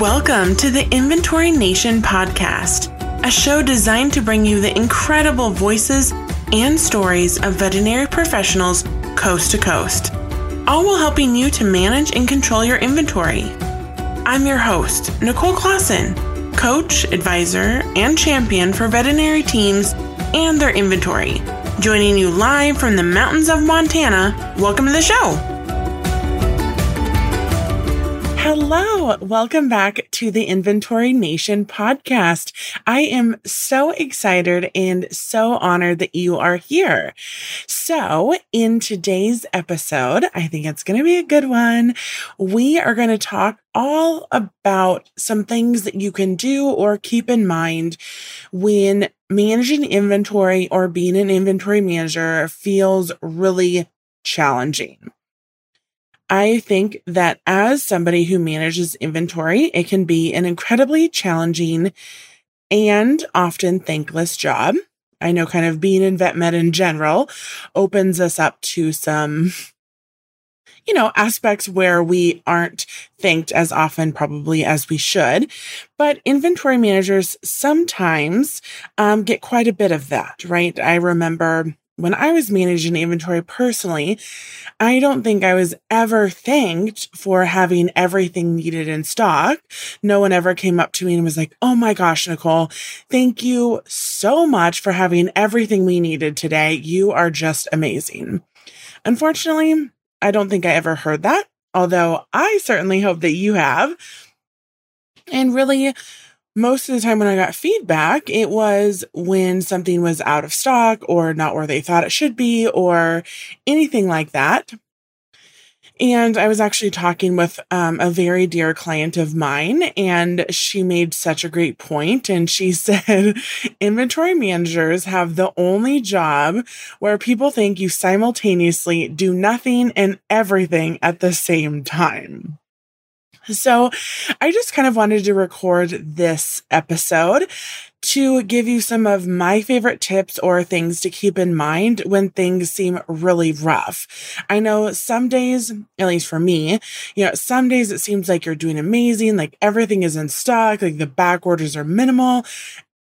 Welcome to the Inventory Nation podcast, a show designed to bring you the incredible voices and stories of veterinary professionals coast to coast, all while helping you to manage and control your inventory. I'm your host, Nicole Clausen, coach, advisor, and champion for veterinary teams and their inventory. Joining you live from the mountains of Montana, welcome to the show. Hello, welcome back to the Inventory Nation podcast. I am so excited and so honored that you are here. So, in today's episode, I think it's going to be a good one. We are going to talk all about some things that you can do or keep in mind when managing inventory or being an inventory manager feels really challenging. I think that as somebody who manages inventory, it can be an incredibly challenging and often thankless job. I know kind of being in vet med in general opens us up to some, you know, aspects where we aren't thanked as often probably as we should. But inventory managers sometimes um, get quite a bit of that, right? I remember when I was managing inventory personally, I don't think I was ever thanked for having everything needed in stock. No one ever came up to me and was like, Oh my gosh, Nicole, thank you so much for having everything we needed today. You are just amazing. Unfortunately, I don't think I ever heard that, although I certainly hope that you have. And really, most of the time when I got feedback, it was when something was out of stock or not where they thought it should be or anything like that. And I was actually talking with um, a very dear client of mine, and she made such a great point. And she said, inventory managers have the only job where people think you simultaneously do nothing and everything at the same time. So I just kind of wanted to record this episode to give you some of my favorite tips or things to keep in mind when things seem really rough. I know some days, at least for me, you know, some days it seems like you're doing amazing, like everything is in stock, like the back orders are minimal.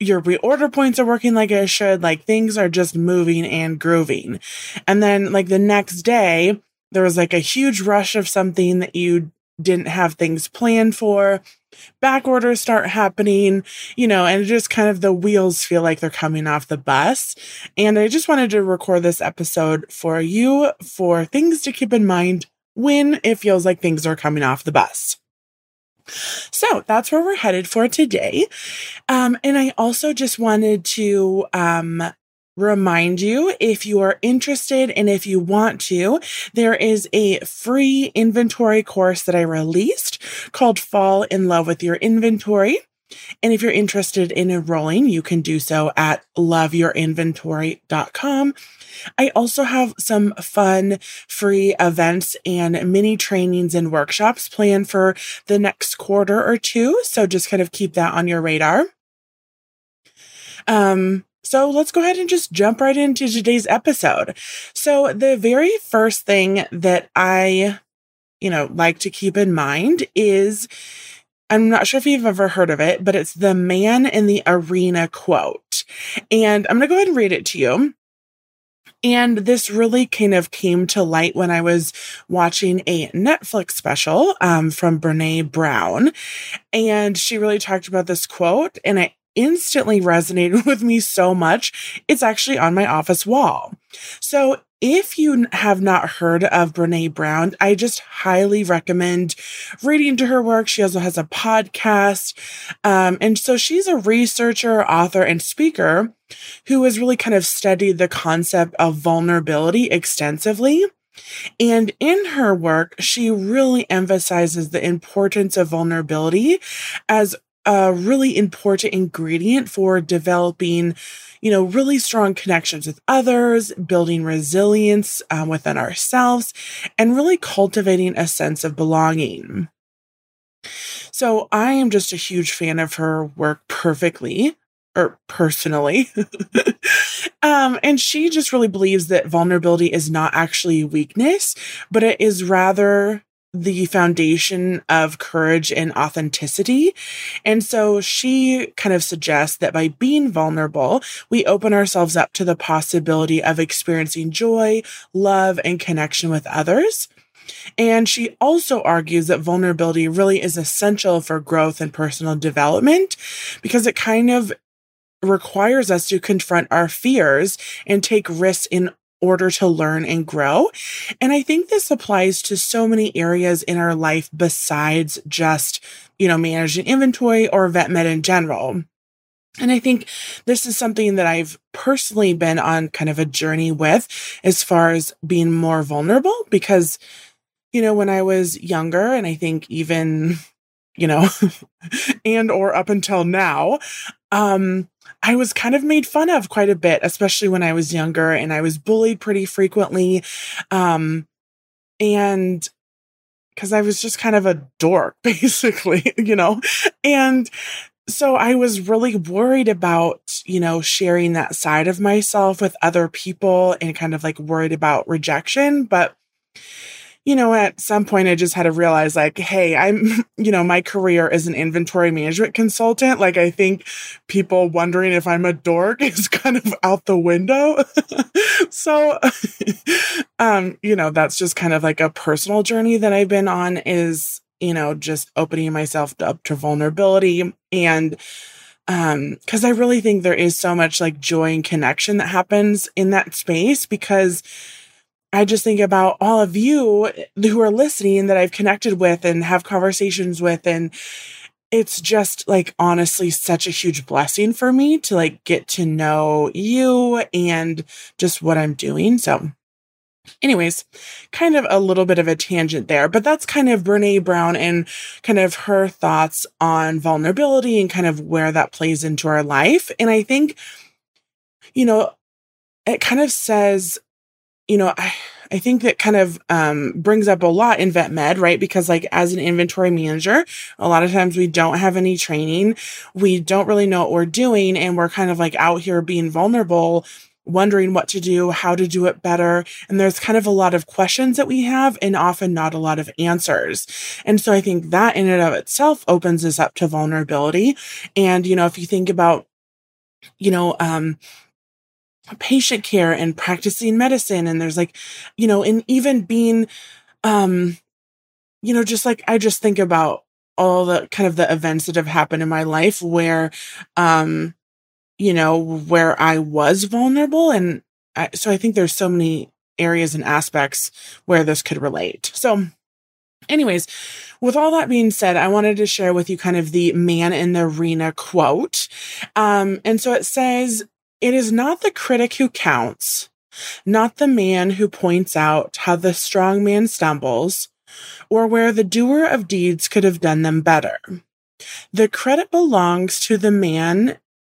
Your reorder points are working like it should, like things are just moving and grooving. And then, like the next day, there was like a huge rush of something that you didn't have things planned for. Back orders start happening, you know, and just kind of the wheels feel like they're coming off the bus. And I just wanted to record this episode for you for things to keep in mind when it feels like things are coming off the bus. So that's where we're headed for today. Um, and I also just wanted to um, remind you if you are interested and if you want to, there is a free inventory course that I released called Fall in Love with Your Inventory. And if you're interested in enrolling, you can do so at loveyourinventory.com. I also have some fun free events and mini trainings and workshops planned for the next quarter or two. So just kind of keep that on your radar. Um, so let's go ahead and just jump right into today's episode. So the very first thing that I, you know, like to keep in mind is I'm not sure if you've ever heard of it, but it's the man in the arena quote. And I'm going to go ahead and read it to you. And this really kind of came to light when I was watching a Netflix special um, from Brene Brown. And she really talked about this quote. And I instantly resonated with me so much. It's actually on my office wall. So if you have not heard of Brene Brown, I just highly recommend reading to her work. She also has a podcast. Um, and so she's a researcher, author, and speaker who has really kind of studied the concept of vulnerability extensively. And in her work, she really emphasizes the importance of vulnerability as a really important ingredient for developing, you know, really strong connections with others, building resilience um, within ourselves, and really cultivating a sense of belonging. So I am just a huge fan of her work perfectly or personally. um, and she just really believes that vulnerability is not actually weakness, but it is rather the foundation of courage and authenticity. And so she kind of suggests that by being vulnerable, we open ourselves up to the possibility of experiencing joy, love, and connection with others. And she also argues that vulnerability really is essential for growth and personal development because it kind of requires us to confront our fears and take risks in order to learn and grow. And I think this applies to so many areas in our life besides just, you know, managing inventory or vet med in general. And I think this is something that I've personally been on kind of a journey with as far as being more vulnerable because, you know, when I was younger and I think even, you know, and or up until now, um, I was kind of made fun of quite a bit, especially when I was younger and I was bullied pretty frequently. Um, and because I was just kind of a dork, basically, you know, and so I was really worried about, you know, sharing that side of myself with other people and kind of like worried about rejection. But you know, at some point I just had to realize like, hey, I'm, you know, my career as an inventory management consultant. Like, I think people wondering if I'm a dork is kind of out the window. so, um, you know, that's just kind of like a personal journey that I've been on is, you know, just opening myself up to vulnerability and, um, cause I really think there is so much like joy and connection that happens in that space because, I just think about all of you who are listening that I've connected with and have conversations with. And it's just like honestly such a huge blessing for me to like get to know you and just what I'm doing. So, anyways, kind of a little bit of a tangent there, but that's kind of Brene Brown and kind of her thoughts on vulnerability and kind of where that plays into our life. And I think, you know, it kind of says you know, I, I think that kind of um, brings up a lot in vet med, right? Because like as an inventory manager, a lot of times we don't have any training. We don't really know what we're doing. And we're kind of like out here being vulnerable, wondering what to do, how to do it better. And there's kind of a lot of questions that we have and often not a lot of answers. And so I think that in and of itself opens us up to vulnerability. And, you know, if you think about, you know, um, patient care and practicing medicine. And there's like you know and even being um you know just like i just think about all the kind of the events that have happened in my life where um you know where i was vulnerable. And I, so i think there's so many areas and aspects where this could relate. So anyways with all that being said i wanted to share with you kind of the man in the arena quote. Um and so it says it is not the critic who counts, not the man who points out how the strong man stumbles, or where the doer of deeds could have done them better. The credit belongs to the man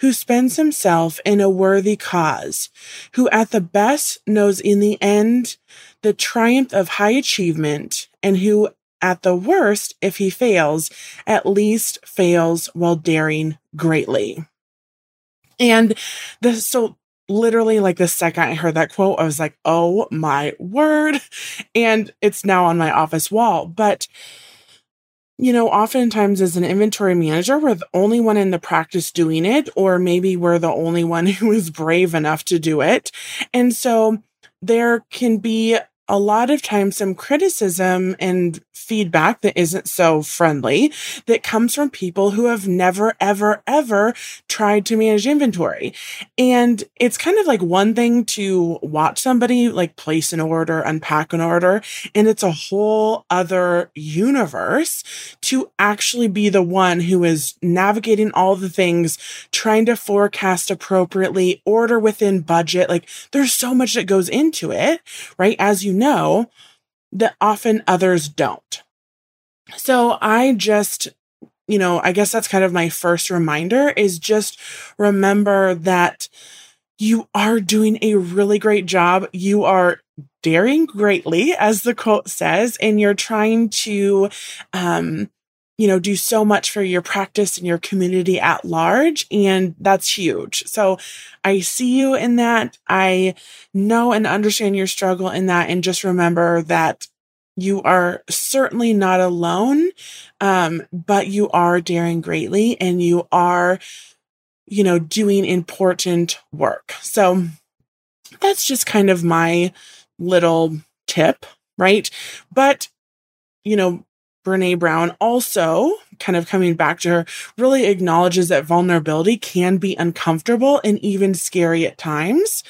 who spends himself in a worthy cause, who at the best knows in the end the triumph of high achievement, and who at the worst, if he fails, at least fails while daring greatly. And the, so literally like the second I heard that quote, I was like, oh my word. And it's now on my office wall. But you know, oftentimes as an inventory manager, we're the only one in the practice doing it, or maybe we're the only one who is brave enough to do it. And so there can be a lot of times some criticism and feedback that isn't so friendly that comes from people who have never, ever, ever tried to manage inventory. And it's kind of like one thing to watch somebody like place an order, unpack an order, and it's a whole other universe to actually be the one who is navigating all the things, trying to forecast appropriately, order within budget. Like there's so much that goes into it, right? As you know, that often others don't. So I just you know, I guess that's kind of my first reminder is just remember that you are doing a really great job. You are daring greatly, as the quote says, and you're trying to, um, you know, do so much for your practice and your community at large. And that's huge. So I see you in that. I know and understand your struggle in that. And just remember that you are certainly not alone. Um, but you are daring greatly and you are, you know, doing important work. So that's just kind of my little tip, right? But, you know, Brene Brown also kind of coming back to her really acknowledges that vulnerability can be uncomfortable and even scary at times,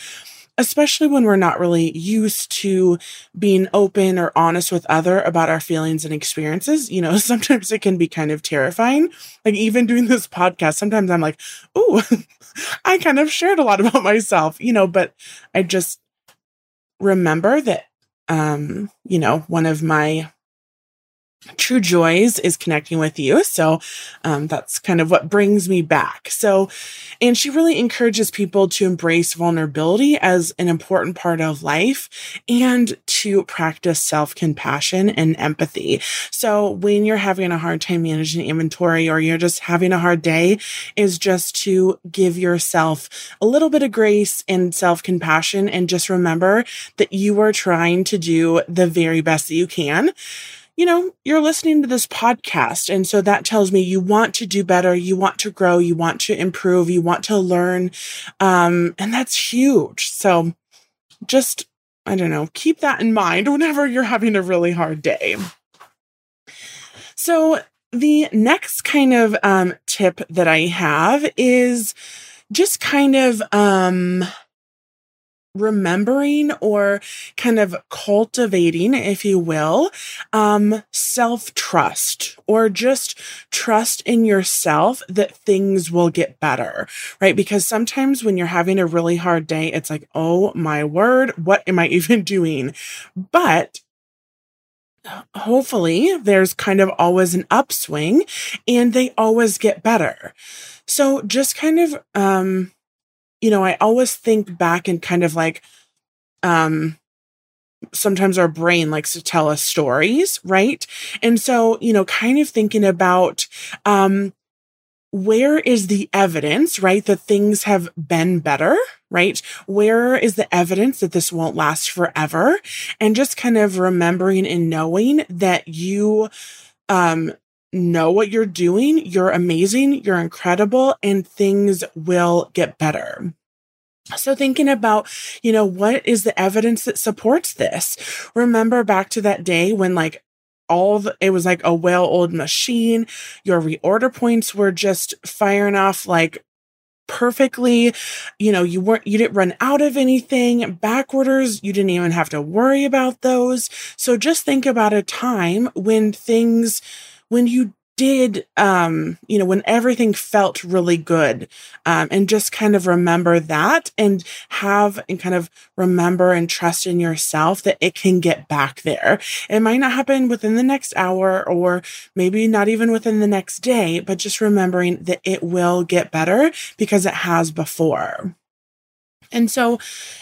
especially when we're not really used to being open or honest with other about our feelings and experiences. You know, sometimes it can be kind of terrifying. Like even doing this podcast, sometimes I'm like, "Ooh, I kind of shared a lot about myself," you know, but I just remember that um, you know, one of my True Joys is connecting with you. So um, that's kind of what brings me back. So, and she really encourages people to embrace vulnerability as an important part of life and to practice self compassion and empathy. So, when you're having a hard time managing inventory or you're just having a hard day, is just to give yourself a little bit of grace and self compassion and just remember that you are trying to do the very best that you can you know, you're listening to this podcast. And so that tells me you want to do better. You want to grow. You want to improve. You want to learn. Um, and that's huge. So just, I don't know, keep that in mind whenever you're having a really hard day. So the next kind of, um, tip that I have is just kind of, um, remembering or kind of cultivating, if you will, um, self trust or just trust in yourself that things will get better, right? Because sometimes when you're having a really hard day, it's like, oh my word, what am I even doing? But hopefully there's kind of always an upswing and they always get better. So just kind of, um, you know, I always think back and kind of like, um, sometimes our brain likes to tell us stories, right? And so, you know, kind of thinking about, um, where is the evidence, right, that things have been better, right? Where is the evidence that this won't last forever? And just kind of remembering and knowing that you, um, know what you're doing. You're amazing. You're incredible and things will get better. So thinking about, you know, what is the evidence that supports this? Remember back to that day when like all the, it was like a well-oiled machine. Your reorder points were just firing off like perfectly. You know, you weren't, you didn't run out of anything. Back orders, you didn't even have to worry about those. So just think about a time when things when you did um you know when everything felt really good um and just kind of remember that and have and kind of remember and trust in yourself that it can get back there. It might not happen within the next hour or maybe not even within the next day but just remembering that it will get better because it has before and so,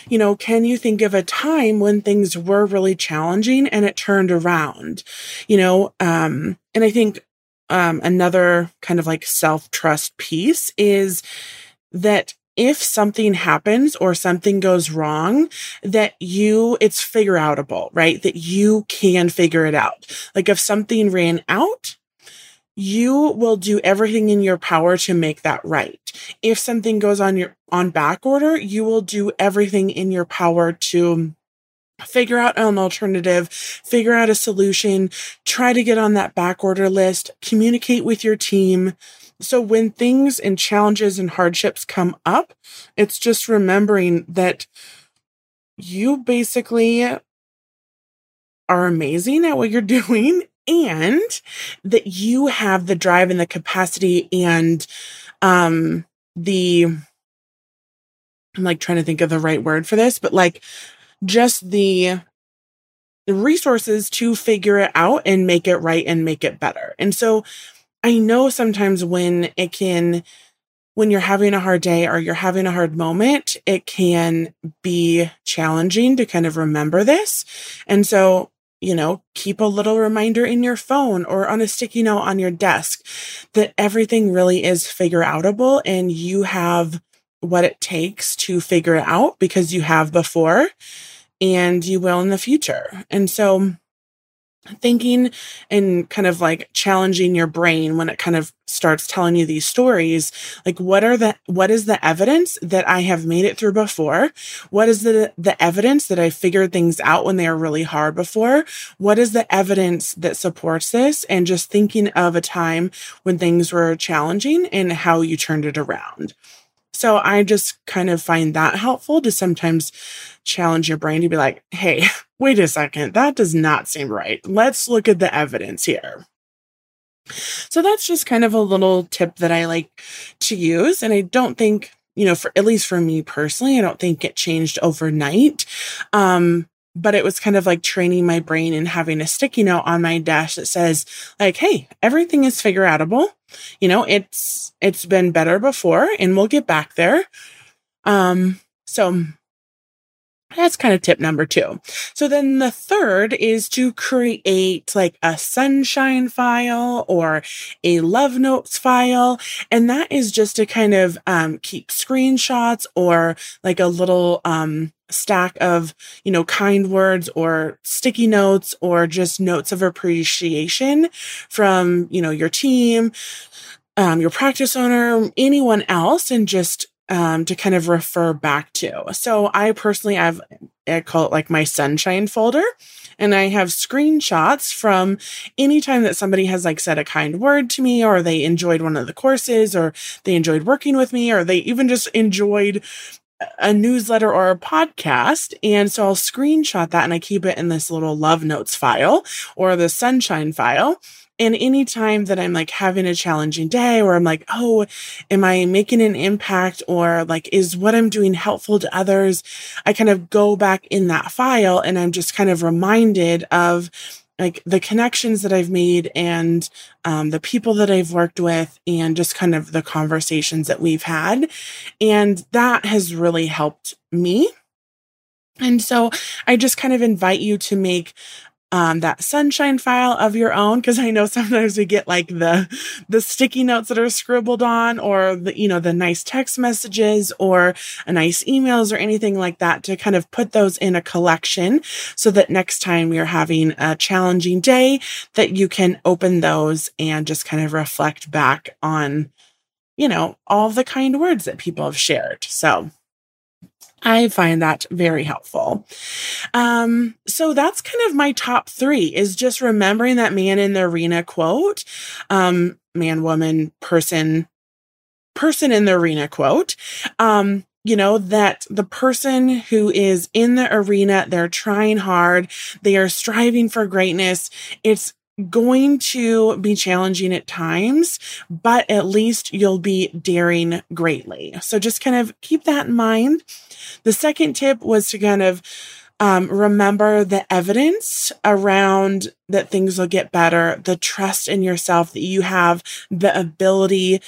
you know, can you think of a time when things were really challenging and it turned around? You know, um, and I think um, another kind of like self trust piece is that if something happens or something goes wrong, that you, it's figure outable, right? That you can figure it out. Like if something ran out, you will do everything in your power to make that right. If something goes on your on back order, you will do everything in your power to figure out an alternative, figure out a solution, try to get on that back order list, communicate with your team. So when things and challenges and hardships come up, it's just remembering that you basically are amazing at what you're doing and that you have the drive and the capacity and um the I'm like trying to think of the right word for this, but like just the the resources to figure it out and make it right and make it better. And so I know sometimes when it can, when you're having a hard day or you're having a hard moment, it can be challenging to kind of remember this. And so, you know, keep a little reminder in your phone or on a sticky note on your desk that everything really is figure outable and you have what it takes to figure it out because you have before and you will in the future. And so, thinking and kind of like challenging your brain when it kind of starts telling you these stories like what are the what is the evidence that i have made it through before? What is the the evidence that i figured things out when they are really hard before? What is the evidence that supports this? And just thinking of a time when things were challenging and how you turned it around so I just kind of find that helpful to sometimes challenge your brain to be like, hey, wait a second, that does not seem right. Let's look at the evidence here. So that's just kind of a little tip that I like to use. And I don't think, you know, for at least for me personally, I don't think it changed overnight. Um, but it was kind of like training my brain and having a sticky note on my dash that says like hey everything is figure outable you know it's it's been better before and we'll get back there um so that's kind of tip number two. So then the third is to create like a sunshine file or a love notes file. And that is just to kind of um, keep screenshots or like a little um, stack of, you know, kind words or sticky notes or just notes of appreciation from, you know, your team, um, your practice owner, anyone else, and just um, to kind of refer back to. So I personally have, I call it like my sunshine folder. And I have screenshots from anytime that somebody has like said a kind word to me, or they enjoyed one of the courses, or they enjoyed working with me, or they even just enjoyed a newsletter or a podcast. And so I'll screenshot that and I keep it in this little love notes file or the sunshine file. And anytime that I'm like having a challenging day or I'm like, oh, am I making an impact or like, is what I'm doing helpful to others? I kind of go back in that file and I'm just kind of reminded of like the connections that I've made and um, the people that I've worked with and just kind of the conversations that we've had. And that has really helped me. And so I just kind of invite you to make um, that sunshine file of your own because i know sometimes we get like the the sticky notes that are scribbled on or the you know the nice text messages or a nice emails or anything like that to kind of put those in a collection so that next time you're having a challenging day that you can open those and just kind of reflect back on you know all the kind words that people have shared. So I find that very helpful. Um, so that's kind of my top three is just remembering that man in the arena quote, um, man, woman, person, person in the arena quote. Um, you know, that the person who is in the arena, they're trying hard, they are striving for greatness. It's going to be challenging at times, but at least you'll be daring greatly. So just kind of keep that in mind. The second tip was to kind of um, remember the evidence around that things will get better, the trust in yourself that you have the ability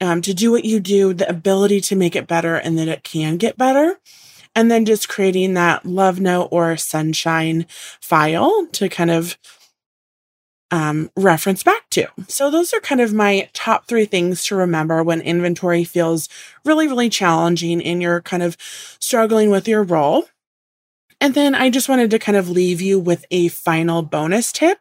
um, to do what you do, the ability to make it better, and that it can get better. And then just creating that love note or sunshine file to kind of um, reference back to. So those are kind of my top three things to remember when inventory feels really, really challenging and you're kind of struggling with your role. And then I just wanted to kind of leave you with a final bonus tip.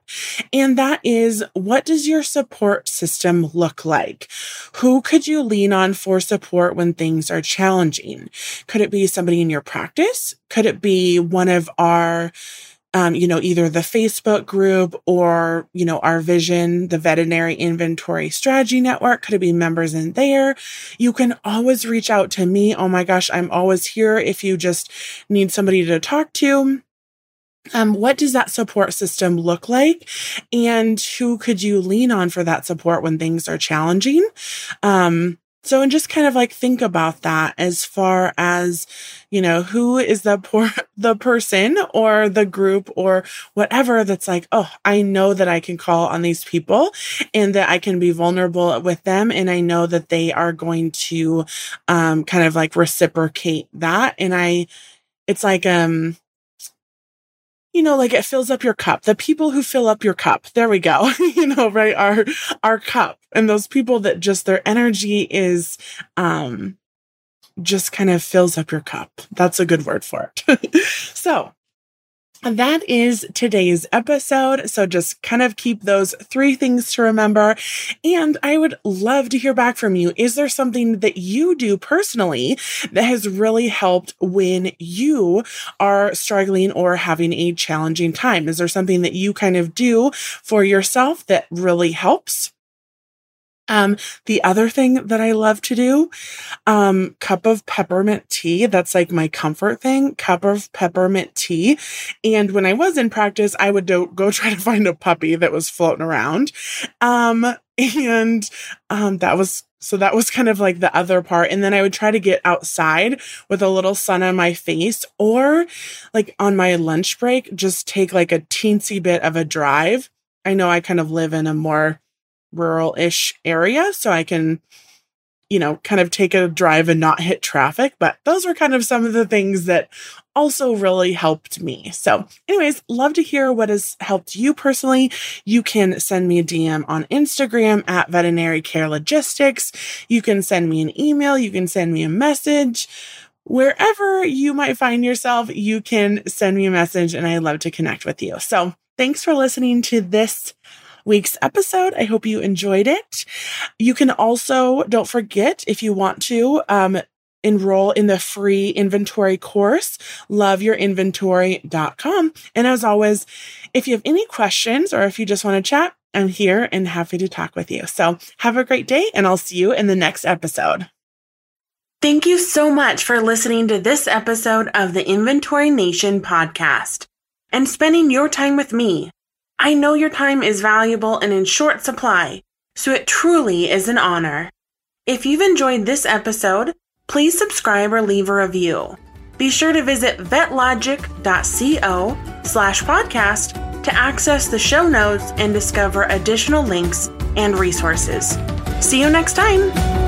And that is what does your support system look like? Who could you lean on for support when things are challenging? Could it be somebody in your practice? Could it be one of our um, you know, either the Facebook group or, you know, our vision, the veterinary inventory strategy network. Could it be members in there? You can always reach out to me. Oh my gosh, I'm always here if you just need somebody to talk to. Um, what does that support system look like? And who could you lean on for that support when things are challenging? Um, So, and just kind of like think about that as far as, you know, who is the poor, the person or the group or whatever that's like, oh, I know that I can call on these people and that I can be vulnerable with them. And I know that they are going to, um, kind of like reciprocate that. And I, it's like, um, you know, like it fills up your cup. The people who fill up your cup. There we go. you know, right? Our, our cup and those people that just their energy is, um, just kind of fills up your cup. That's a good word for it. so that is today's episode. So just kind of keep those three things to remember. And I would love to hear back from you. Is there something that you do personally that has really helped when you are struggling or having a challenging time? Is there something that you kind of do for yourself that really helps? Um, the other thing that I love to do, um, cup of peppermint tea. That's like my comfort thing, cup of peppermint tea. And when I was in practice, I would do, go try to find a puppy that was floating around. Um, and, um, that was, so that was kind of like the other part. And then I would try to get outside with a little sun on my face or like on my lunch break, just take like a teensy bit of a drive. I know I kind of live in a more rural ish area. So I can, you know, kind of take a drive and not hit traffic. But those were kind of some of the things that also really helped me. So, anyways, love to hear what has helped you personally. You can send me a DM on Instagram at veterinary care logistics. You can send me an email. You can send me a message. Wherever you might find yourself, you can send me a message and I love to connect with you. So, thanks for listening to this week's episode. I hope you enjoyed it. You can also, don't forget, if you want to, um, enroll in the free inventory course, loveyourinventory.com. And as always, if you have any questions or if you just want to chat, I'm here and happy to talk with you. So have a great day and I'll see you in the next episode. Thank you so much for listening to this episode of the Inventory Nation podcast and spending your time with me. I know your time is valuable and in short supply, so it truly is an honor. If you've enjoyed this episode, please subscribe or leave a review. Be sure to visit vetlogic.co slash podcast to access the show notes and discover additional links and resources. See you next time.